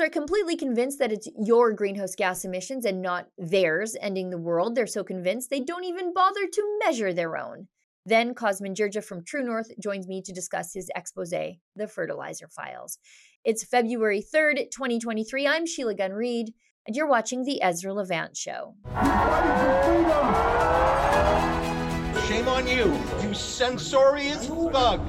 Are completely convinced that it's your greenhouse gas emissions and not theirs ending the world. They're so convinced they don't even bother to measure their own. Then Cosmin Dzsurdzsa from True North joins me to discuss his expose, The Fertilizer Files. It's February 3rd, 2023. I'm Sheila Gunn Reid, and you're watching The Ezra Levant Show. Shame on you, you censorious thug!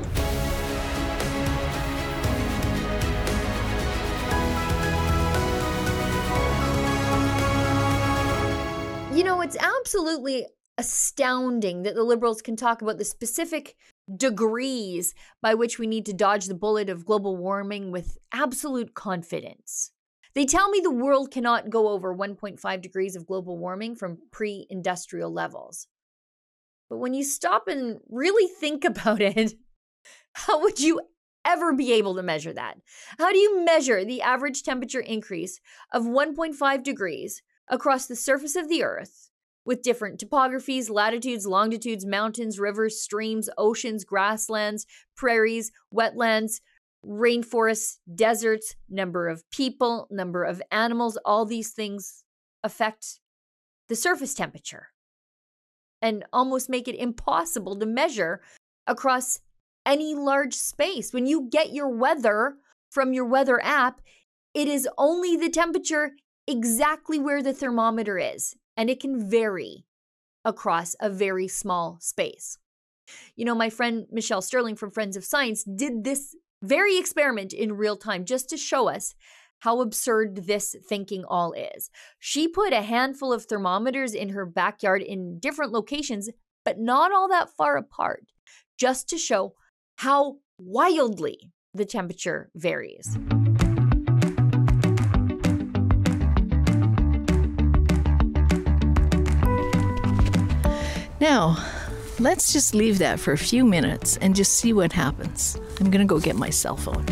You know, it's absolutely astounding that the liberals can talk about the specific degrees by which we need to dodge the bullet of global warming with absolute confidence. They tell me the world cannot go over 1.5 degrees of global warming from pre industrial levels. But when you stop and really think about it, how would you ever be able to measure that? How do you measure the average temperature increase of 1.5 degrees across the surface of the Earth with different topographies, latitudes, longitudes, mountains, rivers, streams, oceans, grasslands, prairies, wetlands, rainforests, deserts, number of people, number of animals, all these things affect the surface temperature and almost make it impossible to measure across any large space. When you get your weather from your weather app, it is only the temperature exactly where the thermometer is, and it can vary across a very small space. You know, my friend Michelle Stirling from Friends of Science did this very experiment in real time just to show us how absurd this thinking all is. She put a handful of thermometers in her backyard in different locations, but not all that far apart, just to show how wildly the temperature varies. Now, let's just leave that for a few minutes and just see what happens. I'm to go get my cell phone.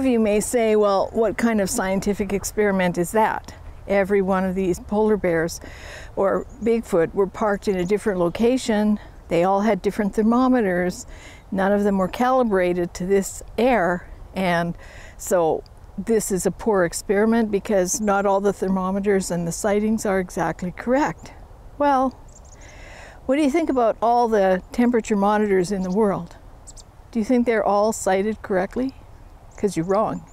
Of you may say, well, what kind of scientific experiment is that? Every one of these polar bears or Bigfoot were parked in a different location. They all had different thermometers. None of them were calibrated to this air. And so this is a poor experiment because not all the thermometers and the sightings are exactly correct. Well, what do you think about all the temperature monitors in the world? Do you think they're all sited correctly? Because you're wrong.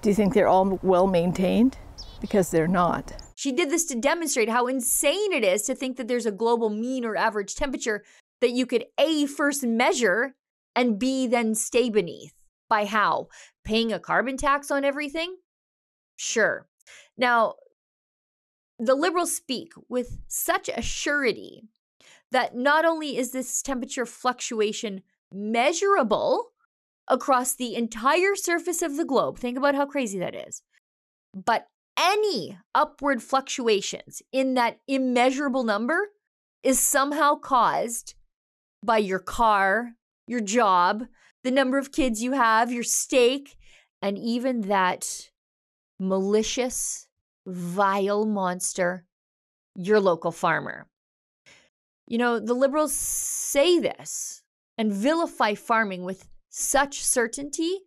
Do you think they're all well maintained? Because they're not. She did this to demonstrate how insane it is to think that there's a global mean or average temperature that you could A, first measure, and B, then stay beneath. By how? Paying a carbon tax on everything? Sure. Now, the liberals speak with such a surety that not only is this temperature fluctuation measurable across the entire surface of the globe. Think about how crazy that is. But any upward fluctuations in that immeasurable number is somehow caused by your car, your job, the number of kids you have, your steak, and even that malicious, vile monster, your local farmer. You know, the liberals say this and vilify farming with such certainty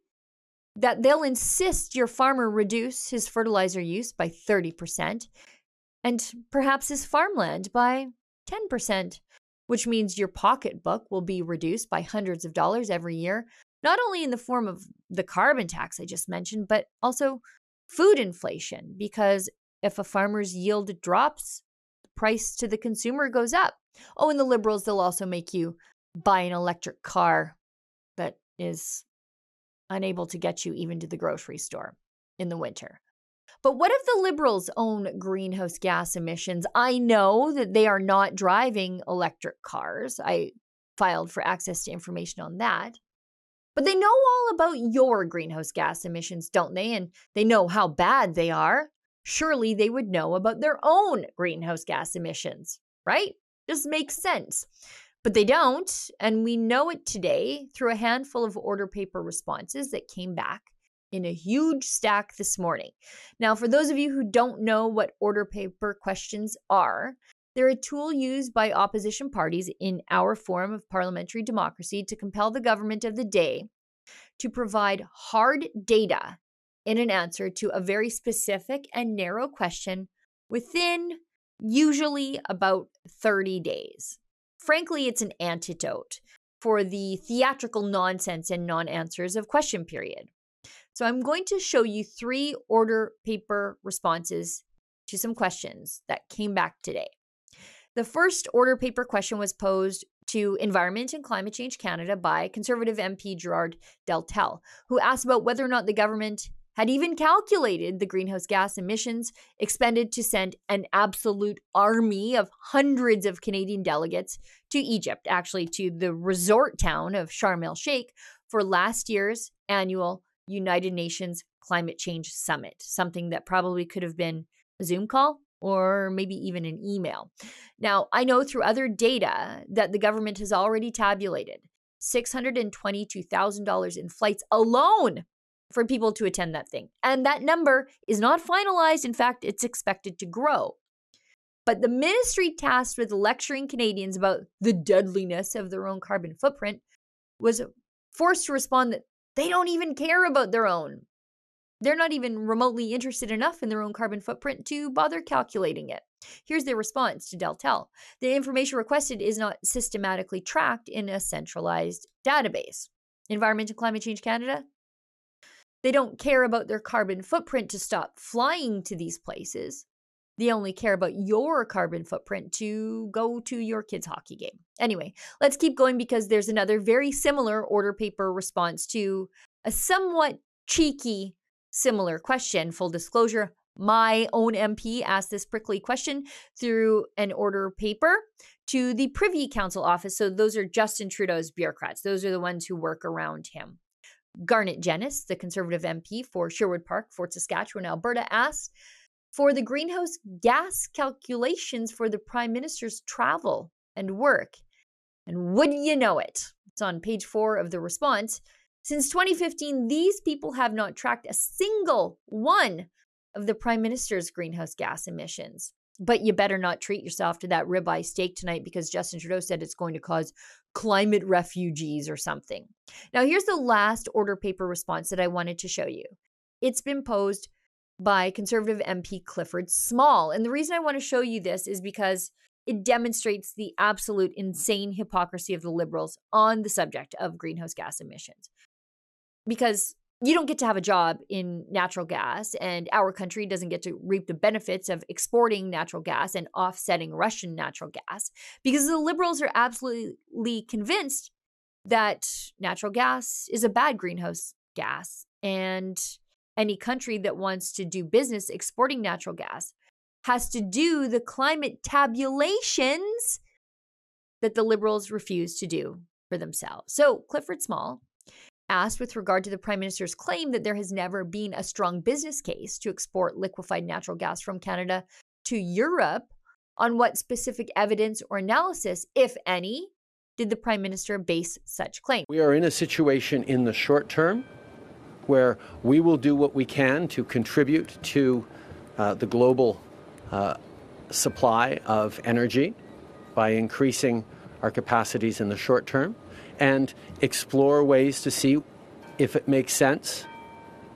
that they'll insist your farmer reduce his fertilizer use by 30% and perhaps his farmland by 10%, which means your pocketbook will be reduced by hundreds of dollars every year, not only in the form of the carbon tax I just mentioned, but also food inflation, because if a farmer's yield drops, the price to the consumer goes up. Oh, and the liberals, they'll also make you buy an electric car is unable to get you even to the grocery store in the winter. But what if the liberals own greenhouse gas emissions? I know that they are not driving electric cars. I filed for access to information on that. But they know all about your greenhouse gas emissions, don't they? And they know how bad they are. Surely they would know about their own greenhouse gas emissions, right? Just makes sense. But they don't. And we know it today through a handful of order paper responses that came back in a huge stack this morning. Now, for those of you who don't know what order paper questions are, they're a tool used by opposition parties in our form of parliamentary democracy to compel the government of the day to provide hard data in an answer to a very specific and narrow question within usually about 30 days. Frankly, it's an antidote for the theatrical nonsense and non answers of question period. So I'm going to show you three order paper responses to some questions that came back today. The first order paper question was posed to Environment and Climate Change Canada by Conservative MP Gerard Deltell, who asked about whether or not the government had even calculated the greenhouse gas emissions expended to send an absolute army of hundreds of Canadian delegates to Egypt, actually to the resort town of Sharm el Sheikh, for last year's annual United Nations Climate Change Summit, something that probably could have been a Zoom call or maybe even an email. Now, I know through other data that the government has already tabulated $622,000 in flights alone for people to attend that thing. And that number is not finalized. In fact, it's expected to grow. But the ministry tasked with lecturing Canadians about the deadliness of their own carbon footprint was forced to respond that they don't even care about their own. They're not even remotely interested enough in their own carbon footprint to bother calculating it. Here's their response to Deltell The information requested is not systematically tracked in a centralized database. Environment and Climate Change Canada, they don't care about their carbon footprint to stop flying to these places. They only care about your carbon footprint to go to your kids' hockey game. Anyway, let's keep going because there's another very similar order paper response to a somewhat cheeky similar question. Full disclosure, my own MP asked this prickly question through an order paper to the Privy Council office. So those are Justin Trudeau's bureaucrats, those are the ones who work around him. Garnett Genuis, the Conservative MP for Sherwood Park, Fort Saskatchewan, Alberta, asked for the greenhouse gas calculations for the Prime Minister's travel and work. And wouldn't you know it? It's on page four of the response. Since 2015, these people have not tracked a single one of the Prime Minister's greenhouse gas emissions. But you better not treat yourself to that ribeye steak tonight because Justin Trudeau said it's going to cause climate refugees or something. Now, here's the last order paper response that I wanted to show you. It's been posed by Conservative MP Clifford Small. And the reason I want to show you this is because it demonstrates the absolute insane hypocrisy of the liberals on the subject of greenhouse gas emissions. Because you don't get to have a job in natural gas, and our country doesn't get to reap the benefits of exporting natural gas and offsetting Russian natural gas because the liberals are absolutely convinced that natural gas is a bad greenhouse gas. And any country that wants to do business exporting natural gas has to do the climate tabulations that the liberals refuse to do for themselves. So, Clifford Small asked with regard to the prime minister's claim that there has never been a strong business case to export liquefied natural gas from Canada to Europe on what specific evidence or analysis, if any, did the prime minister base such claim? We are in a situation in the short term where we will do what we can to contribute to uh, the global uh, supply of energy by increasing our capacities in the short term and explore ways to see if it makes sense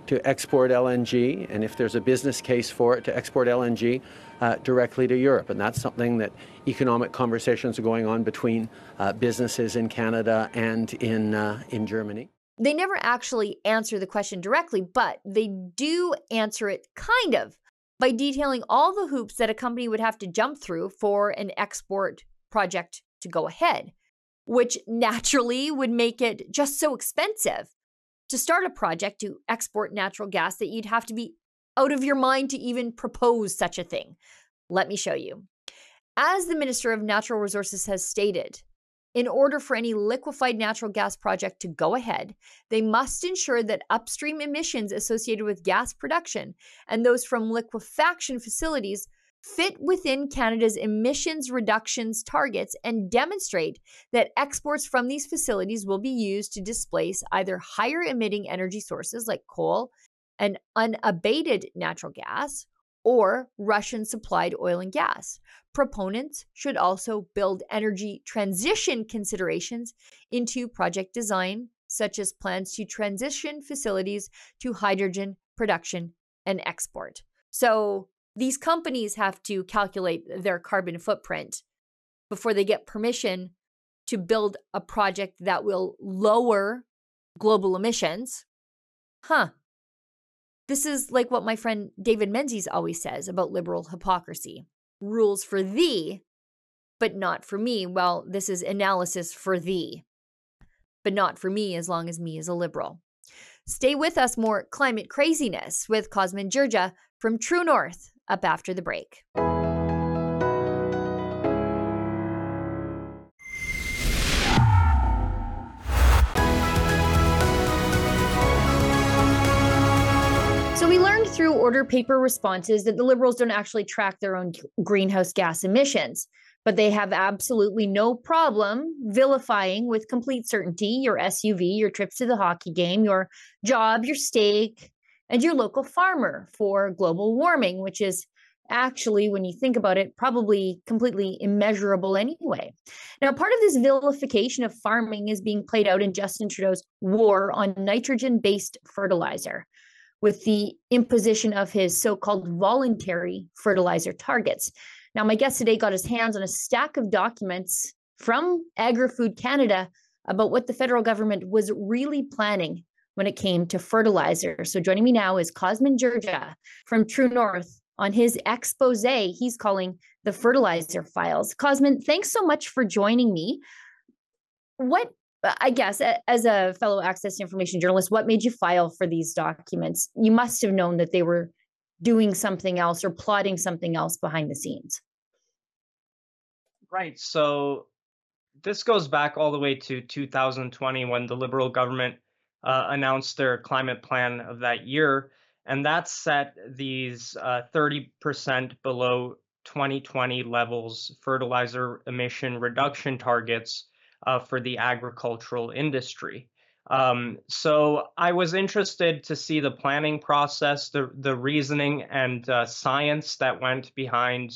to export LNG and if there's a business case for it to export LNG uh, directly to Europe. And that's something that economic conversations are going on between uh, businesses in Canada and in, uh, in Germany they never actually answer the question directly, but they do answer it kind of by detailing all the hoops that a company would have to jump through for an export project to go ahead, which naturally would make it just so expensive to start a project to export natural gas that you'd have to be out of your mind to even propose such a thing. Let me show you. As the Minister of Natural Resources has stated, in order for any liquefied natural gas project to go ahead, they must ensure that upstream emissions associated with gas production and those from liquefaction facilities fit within Canada's emissions reductions targets and demonstrate that exports from these facilities will be used to displace either higher emitting energy sources like coal and unabated natural gas or Russian supplied oil and gas. Proponents should also build energy transition considerations into project design, such as plans to transition facilities to hydrogen production and export. So, these companies have to calculate their carbon footprint before they get permission to build a project that will lower global emissions. Huh. This is like what my friend David Menzies always says about liberal hypocrisy rules for thee, but not for me. Well, this is analysis for thee, but not for me as long as me is a liberal. Stay with us more climate craziness with Cosmin Dzsurdzsa from True North up after the break. So we learned through order paper responses that the Liberals don't actually track their own greenhouse gas emissions, but they have absolutely no problem vilifying with complete certainty your SUV, your trips to the hockey game, your job, your steak, and your local farmer for global warming, which is actually, when you think about it, probably completely immeasurable anyway. Now, part of this vilification of farming is being played out in Justin Trudeau's war on nitrogen based fertilizer with the imposition of his so called voluntary fertilizer targets. Now, my guest today got his hands on a stack of documents from Agri Food Canada about what the federal government was really planning when it came to fertilizer. So joining me now is Cosmin Dzsurdzsa from True North on his expose he's calling the fertilizer files. Cosmin, thanks so much for joining me. What I guess as a fellow access information journalist, what made you file for these documents? You must have known that they were doing something else or plotting something else behind the scenes. Right. So this goes back all the way to 2020 when the Liberal government uh, announced their climate plan of that year. And that set these uh, 30% below 2020 levels fertilizer emission reduction targets uh, for the agricultural industry. Um, so I was interested to see the planning process, the the reasoning and uh, science that went behind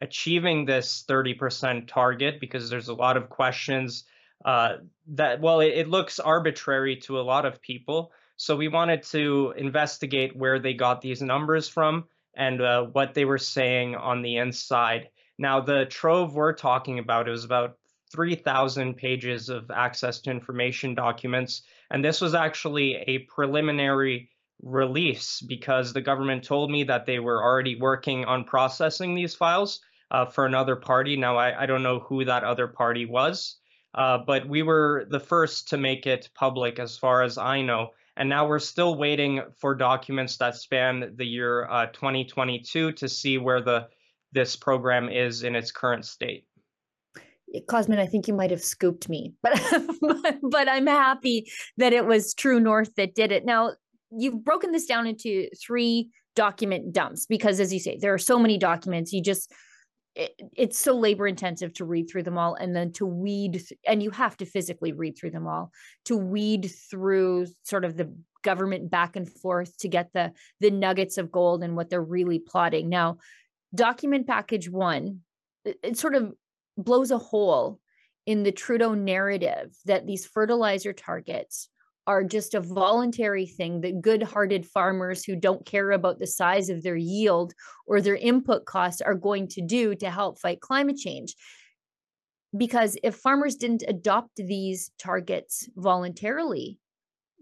achieving this 30% target, because there's a lot of questions uh, that well, it, it looks arbitrary to a lot of people. So we wanted to investigate where they got these numbers from and uh, what they were saying on the inside. Now, the trove we're talking about is about 3,000 pages of access to information documents. And this was actually a preliminary release because the government told me that they were already working on processing these files uh, for another party. Now, I, I, don't know who that other party was, uh, but we were the first to make it public as far as I know. And now we're still waiting for documents that span the year uh, 2022 to see where the this program is in its current state. Cosmin, I think you might have scooped me, but but I'm happy that it was True North that did it. Now you've broken this down into three document dumps because, as you say, there are so many documents. You just it, it's so labor intensive to read through them all and then to weed and you have to physically read through them all to weed through sort of the government back and forth to get the the nuggets of gold and what they're really plotting. Now document package one it, it sort of blows a hole in the Trudeau narrative that these fertilizer targets are just a voluntary thing that good hearted farmers who don't care about the size of their yield or their input costs are going to do to help fight climate change. Because if farmers didn't adopt these targets voluntarily,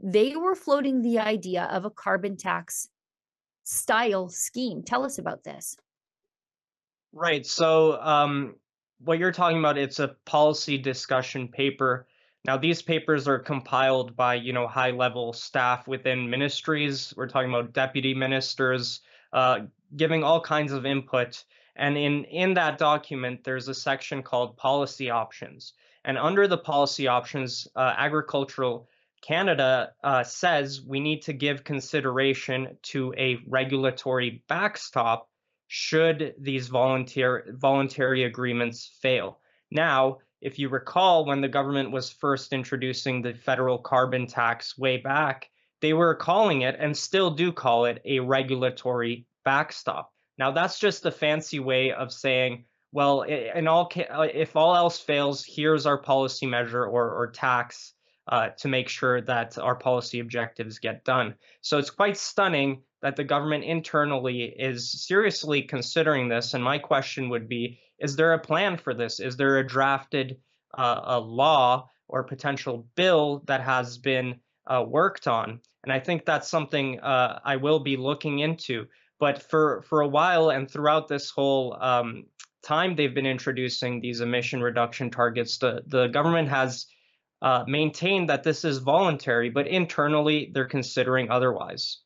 they were floating the idea of a carbon tax style scheme. Tell us about this. Right. So, um, what you're talking about, it's a policy discussion paper. Now, these papers are compiled by, you know, high-level staff within ministries. We're talking about deputy ministers, uh, giving all kinds of input. And in in that document, there's a section called policy options. And under the policy options, uh, agricultural Canada uh, says we need to give consideration to a regulatory backstop should these volunteer voluntary agreements fail. Now, if you recall, when the government was first introducing the federal carbon tax way back, they were calling it and still do call it a regulatory backstop. Now, that's just a fancy way of saying, well, in all uh, if all else fails, here's our policy measure or, or tax uh, to make sure that our policy objectives get done. So it's quite stunning that the government internally is seriously considering this. And my question would be Is there a plan for this? Is there a drafted uh, a law or potential bill that has been uh, worked on? And I think that's something uh, I will be looking into. But for, for a while and throughout this whole um, time they've been introducing these emission reduction targets, the, the government has uh, maintained that this is voluntary, but internally they're considering otherwise.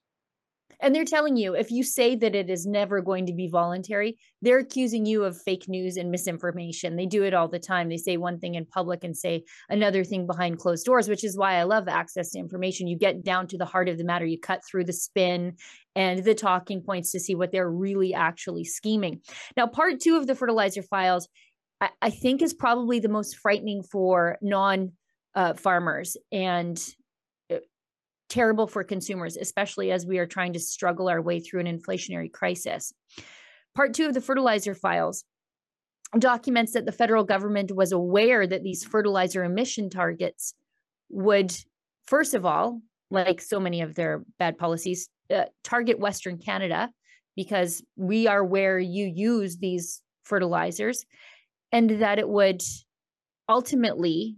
And they're telling you if you say that it is never going to be voluntary, they're accusing you of fake news and misinformation. They do it all the time. They say one thing in public and say another thing behind closed doors, which is why I love access to information. You get down to the heart of the matter, you cut through the spin and the talking points to see what they're really actually scheming. Now, part two of the fertilizer files, I, I think, is probably the most frightening for non uh, farmers and terrible for consumers, especially as we are trying to struggle our way through an inflationary crisis. Part two of the fertilizer files documents that the federal government was aware that these fertilizer emission targets would, first of all, like so many of their bad policies, uh, target Western Canada because we are where you use these fertilizers, and that it would ultimately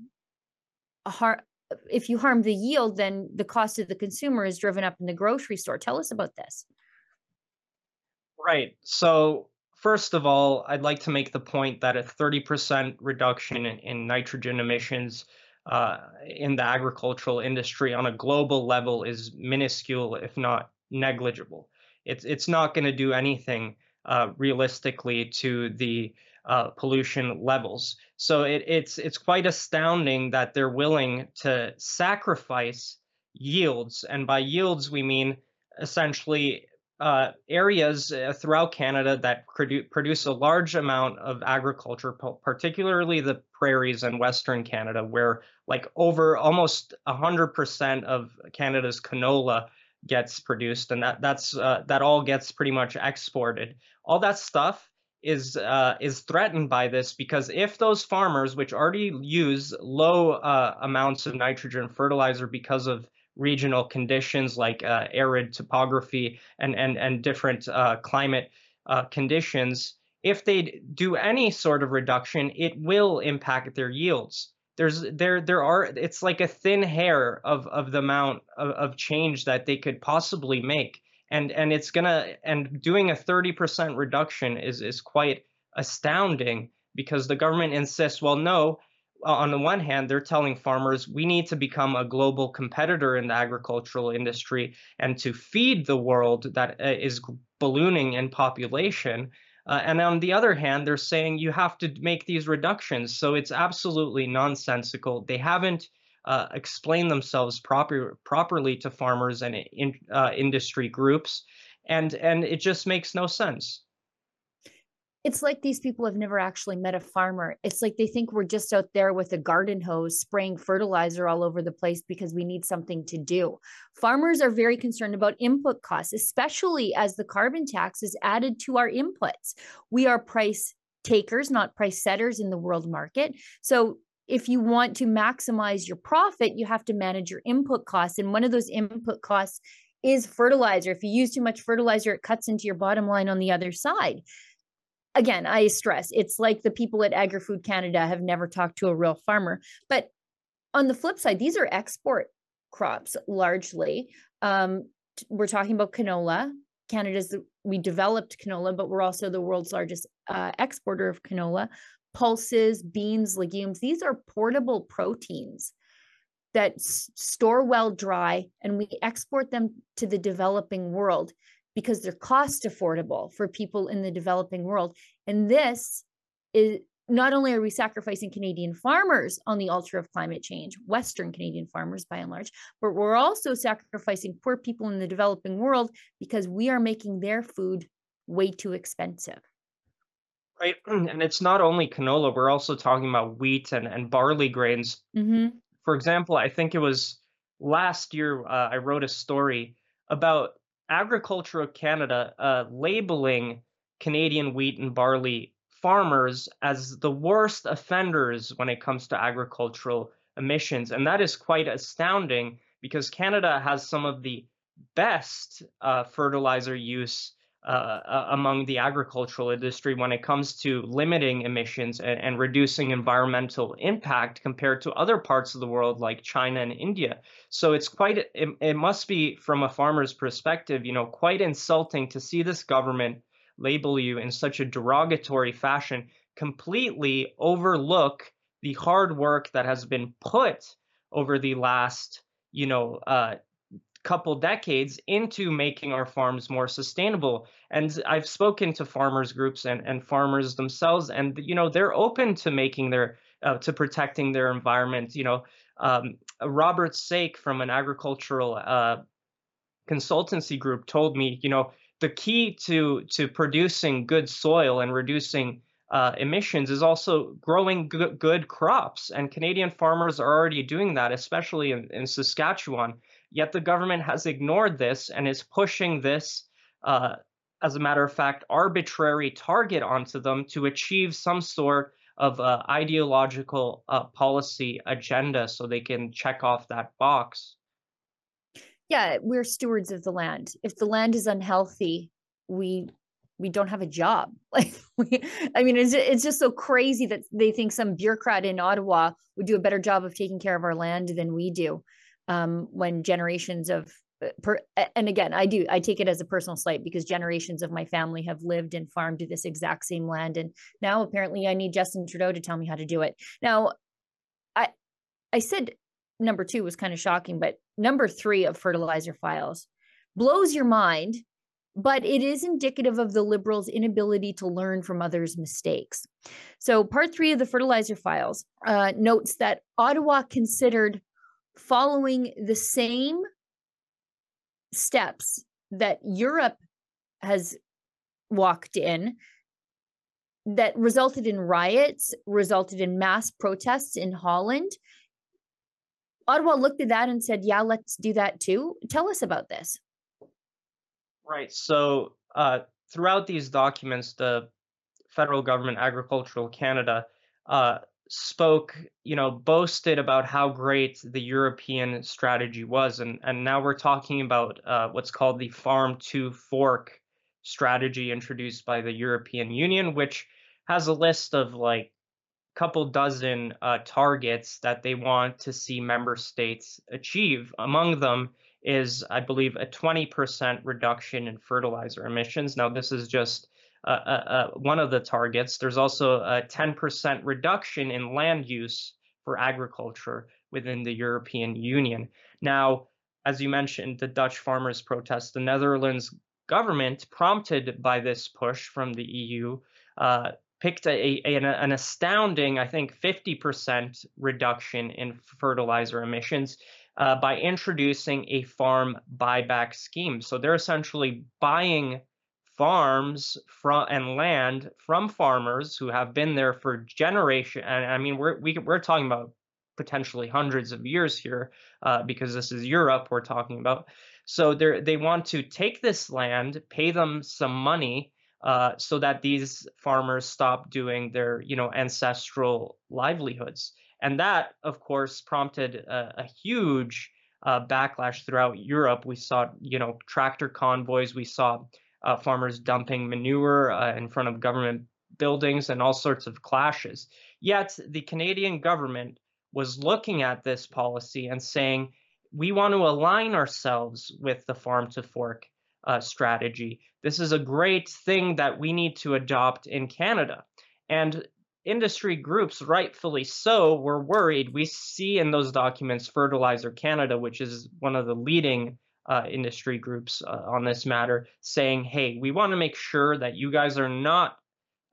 har- if you harm the yield, then the cost of the consumer is driven up in the grocery store. Tell us about this. Right. So, first of all, I'd like to make the point that a 30% reduction in, in nitrogen emissions uh, in the agricultural industry on a global level is minuscule, if not negligible. It's it's not going to do anything uh, realistically to the uh, pollution levels. So it, it's it's quite astounding that they're willing to sacrifice yields, and by yields we mean essentially uh, areas uh, throughout Canada that produ- produce a large amount of agriculture, particularly the prairies in Western Canada, where like over almost 100% of Canada's canola gets produced, and that that's uh, that all gets pretty much exported. All that stuff is uh, is threatened by this because if those farmers, which already use low uh, amounts of nitrogen fertilizer because of regional conditions like uh, arid topography and and and different uh, climate uh, conditions, if they do any sort of reduction, it will impact their yields. There's there there are it's like a thin hair of of the amount of, of change that they could possibly make and and it's gonna and doing a 30% reduction is is quite astounding because the government insists well no on the one hand they're telling farmers we need to become a global competitor in the agricultural industry and to feed the world that uh, ballooning in population. Uh, and on the other hand they're saying you have to make these reductions. So it's absolutely nonsensical. They haven't uh, explain themselves proper, properly to farmers and in, uh, industry groups, and and it just makes no sense. It's like these people have never actually met a farmer. It's like they think we're just out there with a garden hose spraying fertilizer all over the place because we need something to do. Farmers are very concerned about input costs, especially as the carbon tax is added to our inputs. We are price takers, not price setters in the world market. So if you want to maximize your profit, you have to manage your input costs. And one of those input costs is fertilizer. If you use too much fertilizer, it cuts into your bottom line on the other side. Again, I stress it's like the people at Agri Food Canada have never talked to a real farmer. But on the flip side, these are export crops largely. Um, we're talking about canola. Canada's we developed canola, but we're also the world's largest uh, exporter of canola pulses, beans, legumes. These are portable proteins that s- store well dry and we export them to the developing world because they're cost affordable for people in the developing world. And this is not only are we sacrificing Canadian farmers on the altar of climate change, Western Canadian farmers by and large, but we're also sacrificing poor people in the developing world because we are making their food way too expensive. Right. And it's not only canola, we're also talking about wheat and, and barley grains. Mm-hmm. For example, I think it was last year uh, I wrote a story about Agriculture Canada uh, labeling Canadian wheat and barley farmers as the worst offenders when it comes to agricultural emissions. And that is quite astounding because Canada has some of the best uh, fertilizer use uh, uh, among the agricultural industry when it comes to limiting emissions and, and, reducing environmental impact compared to other parts of the world like China and India. So it's quite it, it must be from a farmer's perspective, you know, quite insulting to see this government label you in such a derogatory fashion, completely overlook the hard work that has been put over the last, you know, uh, couple decades into making our farms more sustainable. And I've spoken to farmers groups and, and farmers themselves, and you know they're open to making their uh, to protecting their environment. You know, um, Robert Saik from an agricultural uh, consultancy group told me, you know, the key to to producing good soil and reducing uh, emissions is also growing good, good crops. And Canadian farmers are already doing that, especially in, in Saskatchewan. Yet the government has ignored this and is pushing this, uh, as a matter of fact, arbitrary target onto them to achieve some sort of uh, ideological uh, policy agenda so they can check off that box yeah, we're stewards of the land. If the land is unhealthy, we we don't have a job. Like we, I mean, it's it's just so crazy that they think some bureaucrat in Ottawa would do a better job of taking care of our land than we do. Um, when generations of uh, per, and again, I do I take it as a personal slight because generations of my family have lived and farmed this exact same land, and now apparently I need Justin Trudeau to tell me how to do it. Now, I I said number two was kind of shocking, but number three of fertilizer files blows your mind, but it is indicative of the Liberals' inability to learn from others' mistakes. So, part three of the fertilizer files uh, notes that Ottawa considered following the same steps that Europe has walked in that resulted in riots, resulted in mass protests in Holland, Ottawa looked at that and said, yeah, let's do that too. Tell us about this. Right. So, uh, throughout these documents, the federal government, Agricultural Canada, uh, spoke, you know, boasted about how great the European strategy was. And, and now we're talking about uh, what's called the Farm to Fork strategy introduced by the European Union, which has a list of like couple dozen uh, targets that they want to see member states achieve. Among them is, I believe, a 20% reduction in fertilizer emissions. Now, this is just uh, uh, uh one of the targets. There's also a 10% reduction in land use for agriculture within the European Union. Now, as you mentioned, the Dutch farmers' protest, the Netherlands government, prompted by this push from the EU, uh, picked a, a, an astounding, I think, 50% reduction in fertilizer emissions uh, by introducing a farm buyback scheme. So they're essentially buying farms from and land from farmers who have been there for generation. And I mean, we're we, are we are talking about potentially hundreds of years here uh, because this is Europe we're talking about. So they they want to take this land, pay them some money uh, so that these farmers stop doing their you know ancestral livelihoods and that of course prompted a, a huge uh, backlash throughout europe we saw you know tractor convoys we saw uh, farmers dumping manure uh, in front of government buildings and all sorts of clashes yet the canadian government was looking at this policy and saying we want to align ourselves with the farm to fork uh, strategy. This is a great thing that we need to adopt in Canada. And industry groups, rightfully so, were worried. We see in those documents Fertilizer Canada, which is one of the leading uh, industry groups uh, on this matter, saying, hey, we want to make sure that you guys are not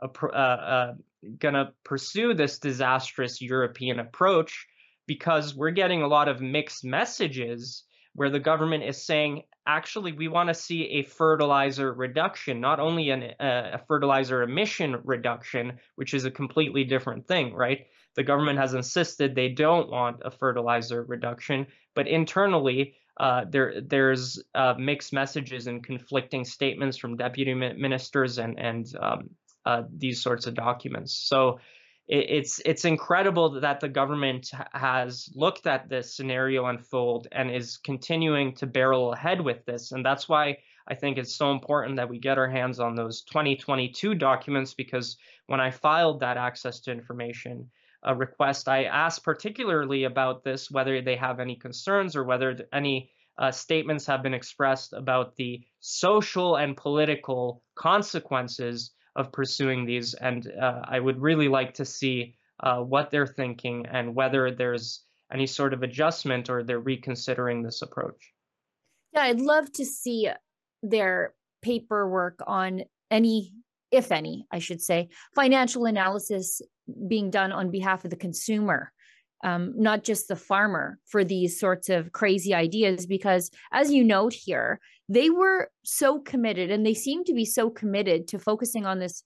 uh, uh going to pursue this disastrous European approach because we're getting a lot of mixed messages where the government is saying, actually, we want to see a fertilizer reduction, not only an, uh, a fertilizer emission reduction, which is a completely different thing, right? The government has insisted they don't want a fertilizer reduction, but internally, uh, there there's uh, mixed messages and conflicting statements from deputy ministers and and um, uh, these sorts of documents. So it, it's it's incredible that the government has looked at this scenario unfold and is continuing to barrel ahead with this, and that's why I think it's so important that we get our hands on those 2022 documents because when I filed that access to information uh, request, I asked particularly about this, whether they have any concerns or whether any uh, statements have been expressed about the social and political consequences of pursuing these. And uh, I would really like to see uh, what they're thinking and whether there's any sort of adjustment or they're reconsidering this approach. Yeah, I'd love to see their paperwork on any, if any, I should say, financial analysis being done on behalf of the consumer um, not just the farmer for these sorts of crazy ideas because as you note here they were so committed and they seem to be so committed to focusing on this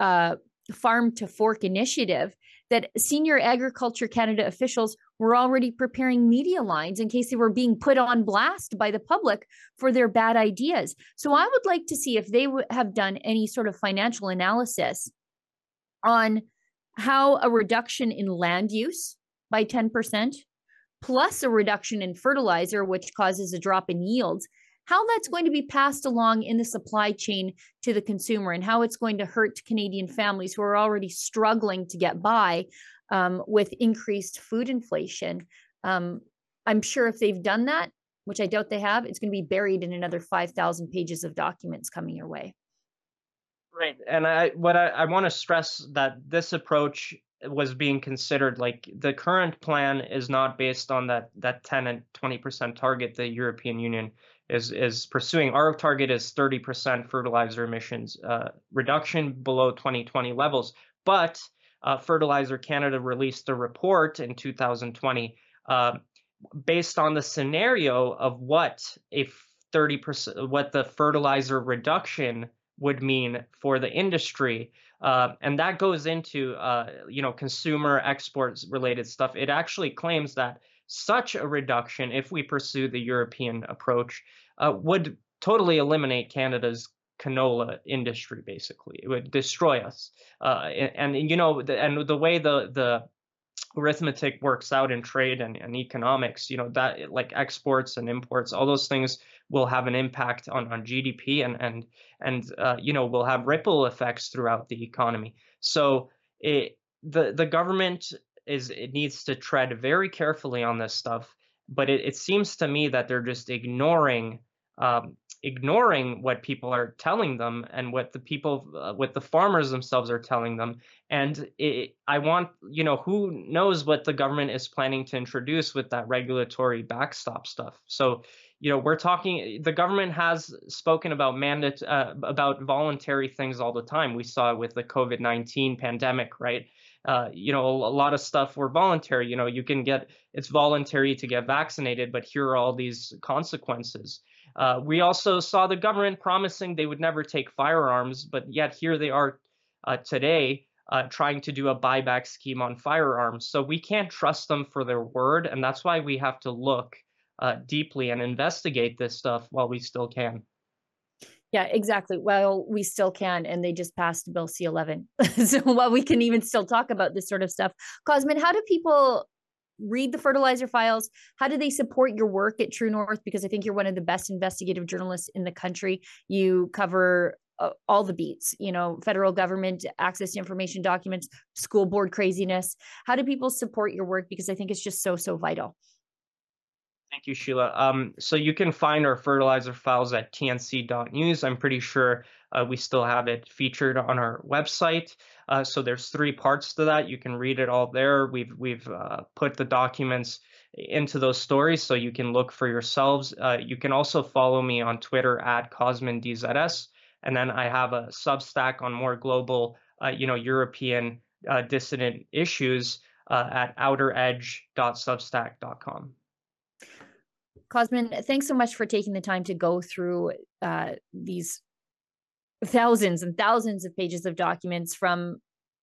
uh, farm to fork initiative that senior agriculture canada officials were already preparing media lines in case they were being put on blast by the public for their bad ideas. So i would like to see if they w- have done any sort of financial analysis on how a reduction in land use by 10%, plus a reduction in fertilizer, which causes a drop in yields, how that's going to be passed along in the supply chain to the consumer and how it's going to hurt Canadian families who are already struggling to get by um, with increased food inflation. Um, I'm sure if they've done that, which I doubt they have, it's going to be buried in another 5,000 pages of documents coming your way. Right. And I what I, I want to stress that this approach was being considered like the current plan is not based on that that 10 and 20% target the European Union is is pursuing. Our target is 30% fertilizer emissions uh, reduction below 2020 levels. But uh, Fertilizer Canada released a report in 2020 uh, based on the scenario of what a 30% what the fertilizer reduction would mean for the industry uh, and that goes into uh, you know consumer exports related stuff. It actually claims that such a reduction, if we pursue the European approach, uh, would totally eliminate Canada's canola industry. Basically, it would destroy us. Uh, and, and, you know, the, and the way the the arithmetic works out in trade and, and economics, you know, that like exports and imports, all those things will have an impact on, on GDP and and and uh, you know will have ripple effects throughout the economy. So it, the the government is it needs to tread very carefully on this stuff, but it, it seems to me that they're just ignoring um, ignoring what people are telling them and what the people uh, what the farmers themselves are telling them and it, i want you know who knows what the government is planning to introduce with that regulatory backstop stuff so you know we're talking the government has spoken about mandate uh, about voluntary things all the time. We saw it with the covid-19 pandemic right? Uh, you know a, a lot of stuff were voluntary. You know you can get it's voluntary to get vaccinated but here are all these consequences. Uh, we also saw the government promising they would never take firearms, but yet here they are uh, today uh, trying to do a buyback scheme on firearms. So we can't trust them for their word, and that's why we have to look uh, deeply and investigate this stuff while we still can. Yeah, exactly. Well, we still can, and they just passed Bill C eleven, so while we can even still talk about this sort of stuff, Cosmin, how do people read the fertilizer files? How do they support your work at True North? Because I think you're one of the best investigative journalists in the country. You cover uh, all the beats, you know, federal government, access to information documents, school board craziness. How do people support your work? Because I think it's just so, so vital. Thank you, Sheila. Um, so you can find our fertilizer files at tnc.news. I'm pretty sure uh, we still have it featured on our website. Uh, so there's three parts to that. You can read it all there. We've we've uh, put the documents into those stories so you can look for yourselves. Uh, you can also follow me on Twitter at CosminDZS, and then I have a Substack on more global, uh, you know, European uh, dissident issues at outeredge.substack.com. Cosmin, thanks so much for taking the time to go through uh, these thousands and thousands of pages of documents from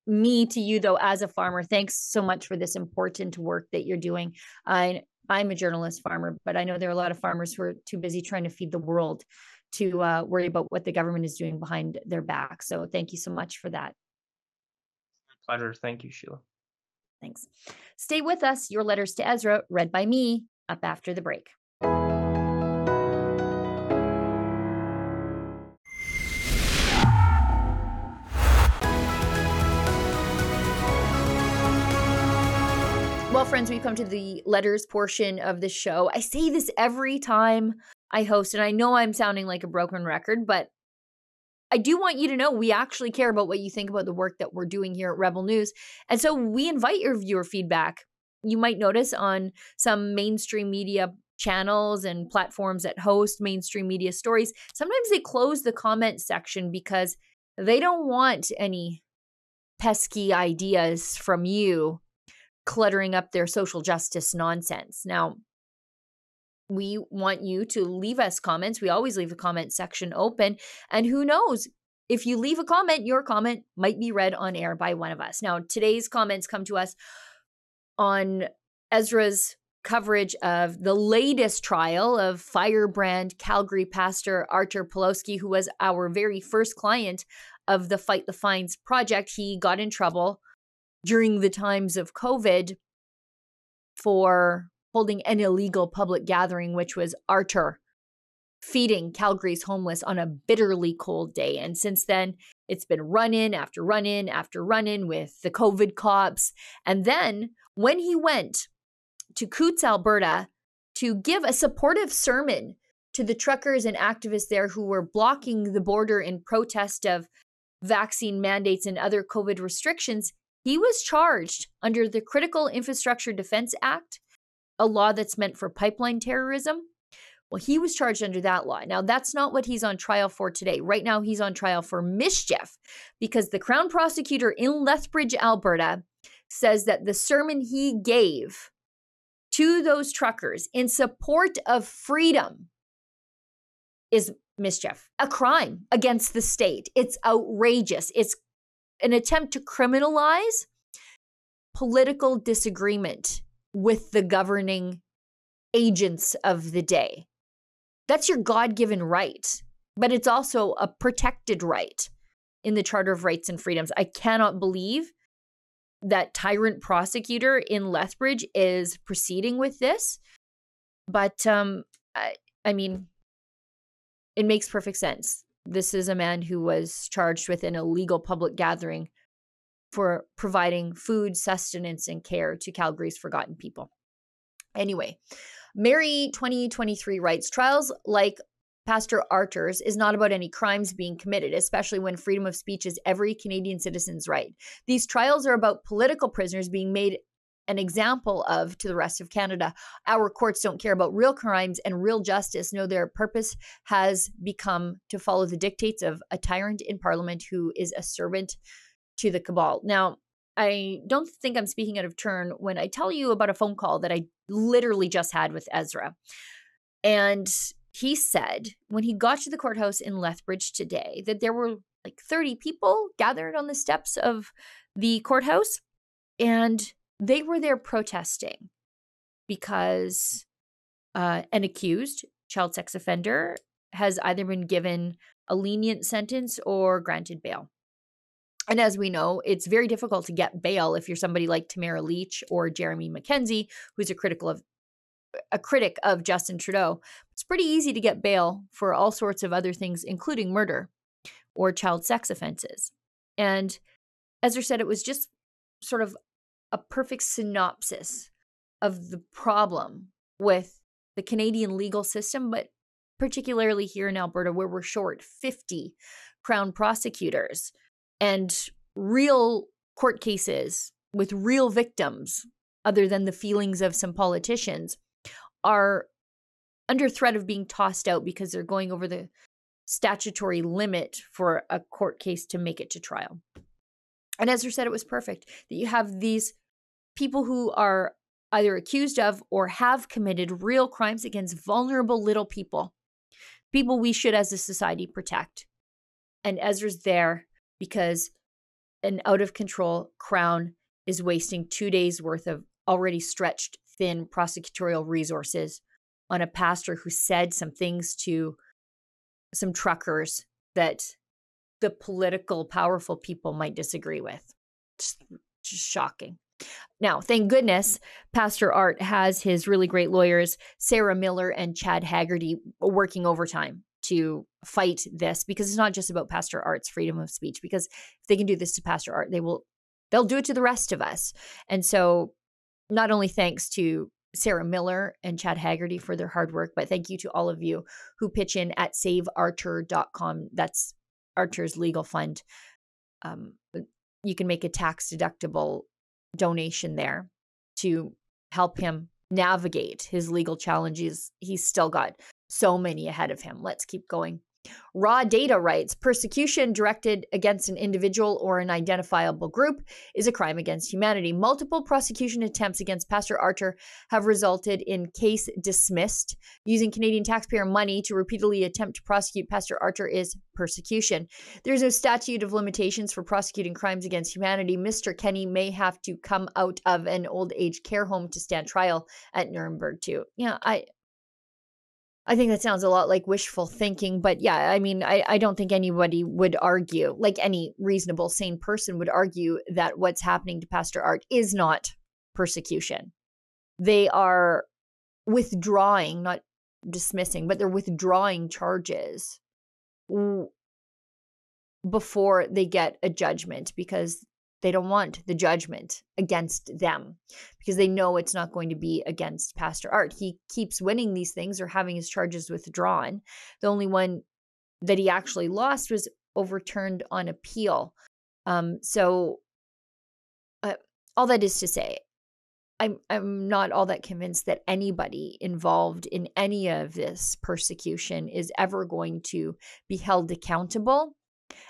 me to you, though, as a farmer. Thanks so much for this important work that you're doing. I, I'm a journalist farmer, but I know there are a lot of farmers who are too busy trying to feed the world to uh, worry about what the government is doing behind their back. So thank you so much for that. Pleasure. Thank you, Sheila. Thanks. Stay with us. Your letters to Ezra, read by me, up after the break. Friends, we've come to the letters portion of the show. I say this every time I host, and I know I'm sounding like a broken record, but I do want you to know we actually care about what you think about the work that we're doing here at Rebel News. And so we invite your viewer feedback. You might notice on some mainstream media channels and platforms that host mainstream media stories, sometimes they close the comment section because they don't want any pesky ideas from you cluttering up their social justice nonsense. Now, we want you to leave us comments. We always leave the comment section open. And who knows, if you leave a comment, your comment might be read on air by one of us. Now, today's comments come to us on Ezra's coverage of the latest trial of firebrand Calgary pastor Artur Pawlowski, who was our very first client of the Fight the Fines project. He got in trouble during the times of COVID for holding an illegal public gathering, which was Artur feeding Calgary's homeless on a bitterly cold day. And since then, it's been run in after run in after run in with the COVID cops. And then when he went to Coutts, Alberta, to give a supportive sermon to the truckers and activists there who were blocking the border in protest of vaccine mandates and other COVID restrictions, he was charged under the Critical Infrastructure Defense Act, a law that's meant for pipeline terrorism. Well, he was charged under that law. Now, that's not what he's on trial for today. Right now, he's on trial for mischief because the Crown prosecutor in Lethbridge, Alberta, says that the sermon he gave to those truckers in support of freedom is mischief, a crime against the state. It's outrageous. It's an attempt to criminalize political disagreement with the governing agents of the day. That's your God given right, but it's also a protected right in the Charter of Rights and Freedoms. I cannot believe that tyrant prosecutor in Lethbridge is proceeding with this, but um, I, I mean, it makes perfect sense. This is a man who was charged with an illegal public gathering for providing food, sustenance, and care to Calgary's forgotten people. Anyway, Mary 2023 writes trials like Pastor Artur's is not about any crimes being committed, especially when freedom of speech is every Canadian citizen's right. These trials are about political prisoners being made an example of to the rest of Canada. Our courts don't care about real crimes and real justice. No, their purpose has become to follow the dictates of a tyrant in Parliament who is a servant to the cabal. Now, I don't think I'm speaking out of turn when I tell you about a phone call that I literally just had with Ezra. And he said when he got to the courthouse in Lethbridge today that there were like 30 people gathered on the steps of the courthouse. And they were there protesting because uh, an accused child sex offender has either been given a lenient sentence or granted bail. And as we know, it's very difficult to get bail if you're somebody like Tamara Lich or Jeremy Mackenzie, who's a critical of a critic of Justin Trudeau. It's pretty easy to get bail for all sorts of other things, including murder or child sex offenses. And Ezra said it was just sort of a perfect synopsis of the problem with the Canadian legal system, but particularly here in Alberta, where we're short 50 Crown prosecutors and real court cases with real victims, other than the feelings of some politicians, are under threat of being tossed out because they're going over the statutory limit for a court case to make it to trial. And Ezra said it was perfect that you have these people who are either accused of or have committed real crimes against vulnerable little people, people we should as a society protect. And Ezra's there because an out of control crown is wasting two days worth of already stretched thin prosecutorial resources on a pastor who said some things to some truckers that the political powerful people might disagree with. Just, just shocking. Now, thank goodness, Pastor Art has his really great lawyers, Sarah Miller and Chad Haggerty, working overtime to fight this because it's not just about Pastor Art's freedom of speech. Because if they can do this to Pastor Art, they will they'll do it to the rest of us. And so, not only thanks to Sarah Miller and Chad Haggerty for their hard work, but thank you to all of you who pitch in at savearcher.com. That's Artur's legal fund. Um, you can make a tax deductible donation there to help him navigate his legal challenges. He's still got so many ahead of him. Let's keep going. Raw data writes persecution directed against an individual or an identifiable group is a crime against humanity. Multiple prosecution attempts against Pastor Artur have resulted in case dismissed. Using Canadian taxpayer money to repeatedly attempt to prosecute Pastor Artur is persecution. There's no statute of limitations for prosecuting crimes against humanity. Mr. Kenney may have to come out of an old age care home to stand trial at Nuremberg, too. Yeah, I, I think that sounds a lot like wishful thinking, but yeah, I mean, I, I don't think anybody would argue, like any reasonable, sane person would argue that what's happening to Pastor Art is not persecution. They are withdrawing, not dismissing, but they're withdrawing charges before they get a judgment because they don't want the judgment against them because they know it's not going to be against Pastor Art. He keeps winning these things or having his charges withdrawn. The only one that he actually lost was overturned on appeal. Um, so, uh, all that is to say, I'm I'm not all that convinced that anybody involved in any of this persecution is ever going to be held accountable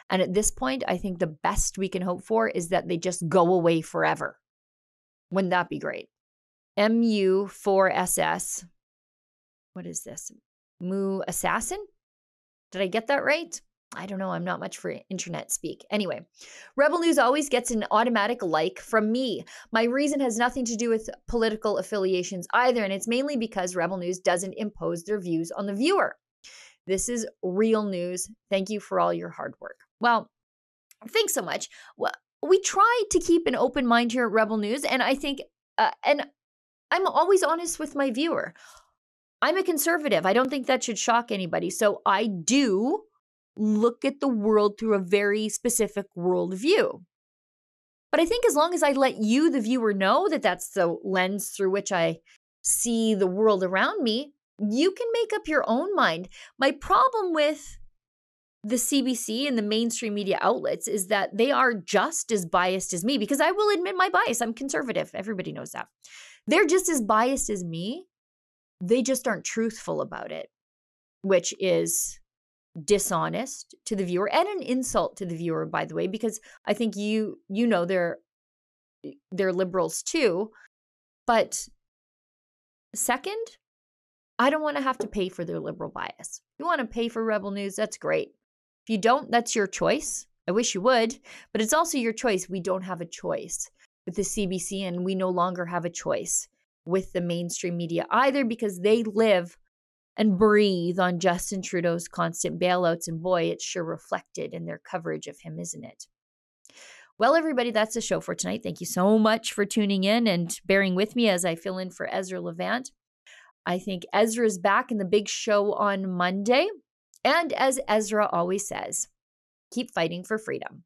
and at this point, I think the best we can hope for is that they just go away forever. Wouldn't that be great? MU4SS. What is this? Mu Assassin? Did I get that right? I don't know. I'm not much for internet speak. Anyway, Rebel News always gets an automatic like from me. My reason has nothing to do with political affiliations either, and it's mainly because Rebel News doesn't impose their views on the viewer. This is real news. Thank you for all your hard work. Well, thanks so much. Well, we try to keep an open mind here at Rebel News, and I think, uh, and I'm always honest with my viewer. I'm a conservative. I don't think that should shock anybody. So I do look at the world through a very specific worldview. But I think as long as I let you, the viewer, know that that's the lens through which I see the world around me, you can make up your own mind. My problem with the CBC and the mainstream media outlets is that they are just as biased as me because I will admit my bias. I'm conservative. Everybody knows that. They're just as biased as me. They just aren't truthful about it, which is dishonest to the viewer and an insult to the viewer by the way because I think you you know they're they're liberals too. But second, I don't want to have to pay for their liberal bias. You want to pay for Rebel News? That's great. If you don't, that's your choice. I wish you would, but it's also your choice. We don't have a choice with the CBC, and we no longer have a choice with the mainstream media either because they live and breathe on Justin Trudeau's constant bailouts. And boy, it's sure reflected in their coverage of him, isn't it? Well, everybody, that's the show for tonight. Thank you so much for tuning in and bearing with me as I fill in for Ezra Levant. I think Ezra's back in the big show on Monday. And as Ezra always says, keep fighting for freedom.